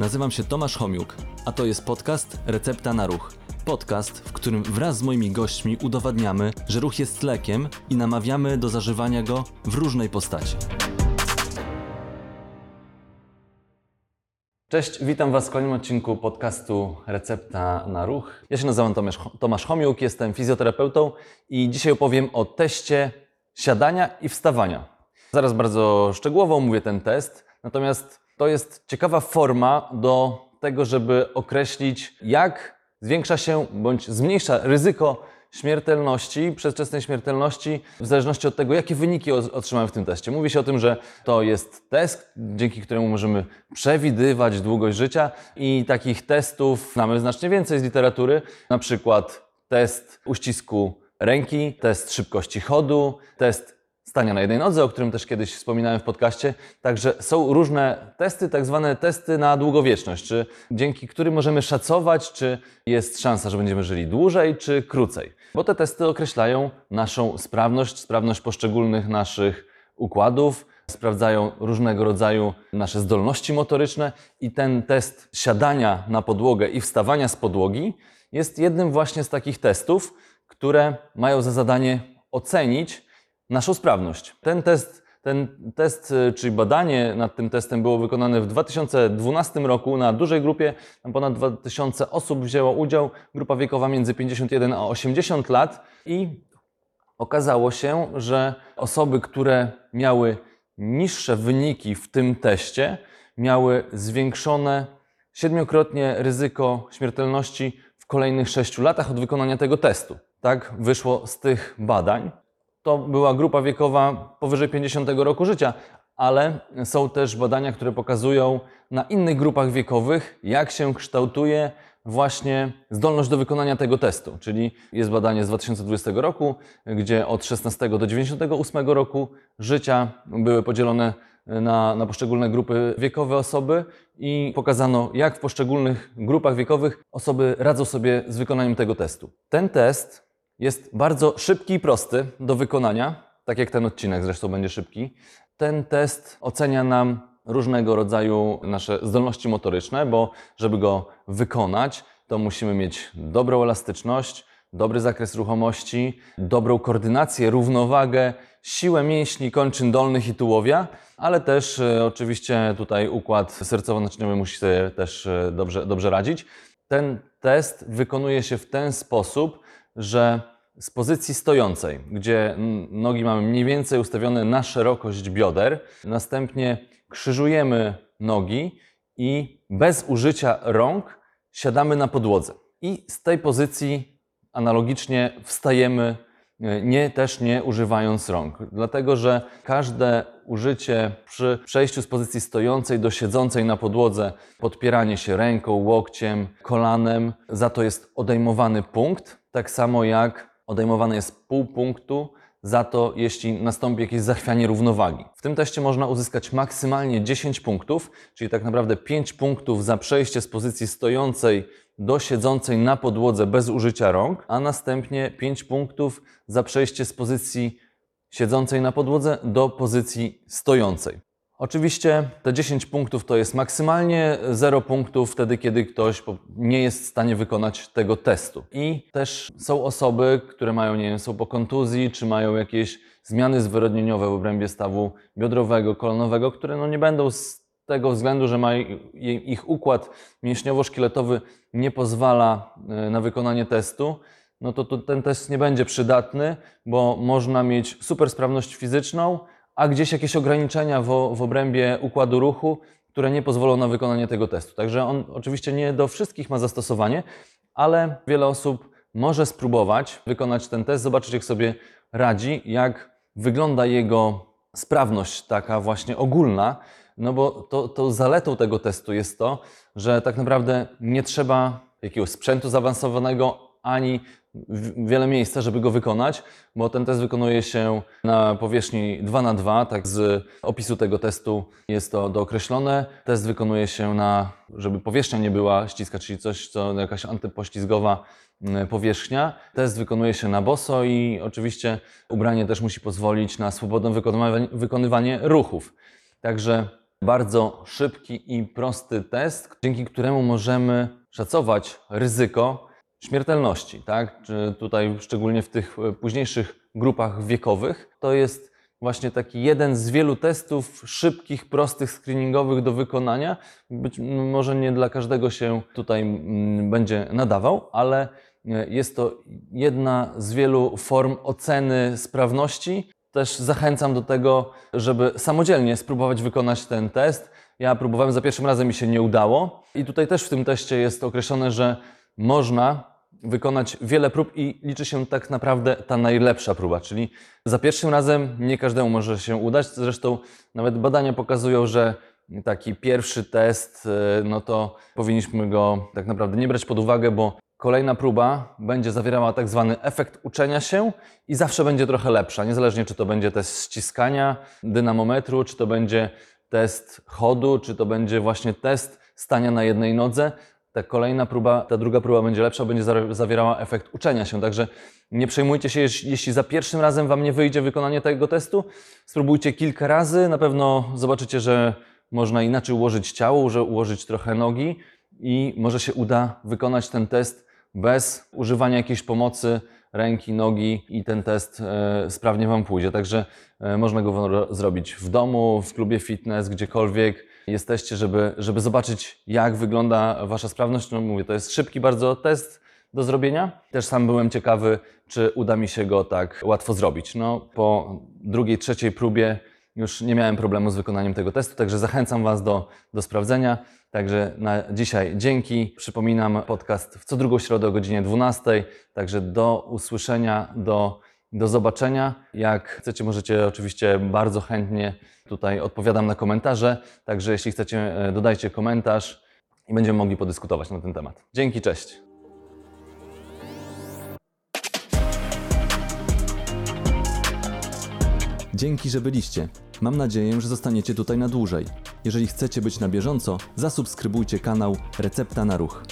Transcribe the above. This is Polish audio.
Nazywam się Tomasz Homiuk, a to jest podcast Recepta na Ruch. Podcast, w którym wraz z moimi gośćmi udowadniamy, że ruch jest lekiem i namawiamy do zażywania go w różnej postaci. Cześć, witam Was w kolejnym odcinku podcastu Recepta na Ruch. Ja się nazywam Tomasz, Tomasz Homiuk, jestem fizjoterapeutą i dzisiaj opowiem o teście siadania i wstawania. Zaraz bardzo szczegółowo omówię ten test, natomiast to jest ciekawa forma do tego, żeby określić, jak zwiększa się bądź zmniejsza ryzyko śmiertelności, przedwczesnej śmiertelności, w zależności od tego, jakie wyniki otrzymamy w tym teście. Mówi się o tym, że to jest test, dzięki któremu możemy przewidywać długość życia i takich testów znamy znacznie więcej z literatury, na przykład test uścisku ręki, test szybkości chodu, test stania na jednej nodze, o którym też kiedyś wspominałem w podcaście. Także są różne testy, tak zwane testy na długowieczność, czy dzięki którym możemy szacować, czy jest szansa, że będziemy żyli dłużej, czy krócej. Bo te testy określają naszą sprawność, sprawność poszczególnych naszych układów, sprawdzają różnego rodzaju nasze zdolności motoryczne i ten test siadania na podłogę i wstawania z podłogi jest jednym właśnie z takich testów, które mają za zadanie ocenić naszą sprawność. Ten test, ten test, y, czyli badanie nad tym testem było wykonane w 2012 roku na dużej grupie. Tam ponad 2000 osób wzięło udział. Grupa wiekowa między 51 a 80 lat i okazało się, że osoby, które miały niższe wyniki w tym teście, miały zwiększone siedmiokrotnie ryzyko śmiertelności w kolejnych 6 latach od wykonania tego testu. Tak wyszło z tych badań. To była grupa wiekowa powyżej 50 roku życia, ale są też badania, które pokazują na innych grupach wiekowych, jak się kształtuje właśnie zdolność do wykonania tego testu. Czyli jest badanie z 2020 roku, gdzie od 16 do 98 roku życia były podzielone na, na poszczególne grupy wiekowe osoby i pokazano, jak w poszczególnych grupach wiekowych osoby radzą sobie z wykonaniem tego testu. Ten test jest bardzo szybki i prosty do wykonania, tak jak ten odcinek zresztą będzie szybki. Ten test ocenia nam różnego rodzaju nasze zdolności motoryczne, bo żeby go wykonać, to musimy mieć dobrą elastyczność, dobry zakres ruchomości, dobrą koordynację, równowagę, siłę mięśni, kończyn dolnych i tułowia, ale też e, oczywiście tutaj układ sercowo-naczyniowy musi sobie też e, dobrze, dobrze radzić. Ten test wykonuje się w ten sposób, że z pozycji stojącej, gdzie nogi mamy mniej więcej ustawione na szerokość bioder, następnie krzyżujemy nogi i bez użycia rąk siadamy na podłodze. I z tej pozycji analogicznie wstajemy, e, nie, też nie używając rąk. Dlatego, że każde użycie przy przejściu z pozycji stojącej do siedzącej na podłodze, podpieranie się ręką, łokciem, kolanem, za to jest odejmowany punkt, tak samo jak odejmowane jest pół punktu za to, jeśli nastąpi jakieś zachwianie równowagi. W tym teście można uzyskać maksymalnie 10 punktów, czyli tak naprawdę 5 punktów za przejście z pozycji stojącej do siedzącej na podłodze bez użycia rąk, a następnie 5 punktów za przejście z pozycji siedzącej na podłodze do pozycji stojącej. Oczywiście te 10 punktów to jest maksymalnie 0 punktów wtedy, kiedy ktoś nie jest w stanie wykonać tego testu. I też są osoby, które mają, nie wiem, są po kontuzji, czy mają jakieś zmiany zwyrodnieniowe w obrębie stawu biodrowego, kolanowego, które no nie będą z tego względu, że ich układ mięśniowo-szkieletowy nie pozwala e, na wykonanie testu, no to, to ten test nie będzie przydatny, bo można mieć super sprawność fizyczną, a gdzieś jakieś ograniczenia w, w obrębie układu ruchu, które nie pozwolą na wykonanie tego testu. Także on oczywiście nie do wszystkich ma zastosowanie, ale wiele osób może spróbować wykonać ten test, zobaczyć jak sobie radzi, jak wygląda jego sprawność taka właśnie ogólna, no bo to, to zaletą tego testu jest to, że tak naprawdę nie trzeba jakiegoś sprzętu zaawansowanego ani wiele miejsca, żeby go wykonać, bo ten test wykonuje się na powierzchni 2 na 2 tak z opisu tego testu jest to dookreślone. Test wykonuje się na, żeby powierzchnia nie była śliska, czyli coś, co jakaś antypoślizgowa mm, powierzchnia. Test wykonuje się na boso i oczywiście ubranie też musi pozwolić na swobodne wykonywanie, wykonywanie ruchów. Także bardzo szybki i prosty test, dzięki któremu możemy szacować ryzyko śmiertelności, tak? Czy tutaj szczególnie w tych e, późniejszych grupach wiekowych, to jest właśnie taki jeden z wielu testów szybkich, prostych, screeningowych do wykonania. Być może nie dla każdego się tutaj będzie nadawał, ale e, jest to jedna z wielu form oceny sprawności. Też zachęcam do tego, żeby samodzielnie spróbować wykonać ten test. Ja próbowałem za pierwszym razem mi się nie udało i tutaj też w tym teście jest określone, że można wykonać wiele prób i liczy się tak naprawdę ta najlepsza próba, czyli za pierwszym razem nie każdemu może się udać. Zresztą nawet badania pokazują, że taki pierwszy test, e, no to powinniśmy go tak naprawdę nie brać pod uwagę, bo kolejna próba będzie zawierała tak zwany efekt uczenia się i zawsze będzie trochę lepsza, niezależnie czy to będzie test ściskania dynamometru, czy to będzie test chodu, czy to będzie właśnie test stania na jednej nodze. Ta kolejna próba, ta druga próba będzie lepsza, będzie za- zawierała efekt uczenia się. Także nie przejmujcie się, jeśli za pierwszym razem Wam nie wyjdzie wykonanie tego testu. Spróbujcie kilka razy, na pewno zobaczycie, że można inaczej ułożyć ciało, że ułożyć trochę nogi i może się uda wykonać ten test bez używania jakiejś pomocy ręki, nogi i ten test e, sprawnie Wam pójdzie. Także e, można go zrobić w domu, w klubie fitness, gdziekolwiek jesteście, żeby, żeby zobaczyć, jak wygląda Wasza sprawność. No mówię, to jest szybki bardzo test do zrobienia. Też sam byłem ciekawy, czy uda mi się go tak łatwo zrobić. No, po drugiej, trzeciej próbie już nie miałem problemu z wykonaniem tego testu, także zachęcam Was do, do sprawdzenia. Także na dzisiaj dzięki. Przypominam podcast w co drugą środę o godzinie 12. Także do usłyszenia, do, do zobaczenia. Jak chcecie, możecie oczywiście bardzo chętnie tutaj odpowiadam na komentarze. Także jeśli chcecie, e, dodajcie komentarz i będziemy mogli podyskutować na ten temat. Dzięki, cześć. Dzięki, że byliście. Mam nadzieję, że zostaniecie tutaj na dłużej. Jeżeli chcecie być na bieżąco, zasubskrybujcie kanał Recepta na Ruch.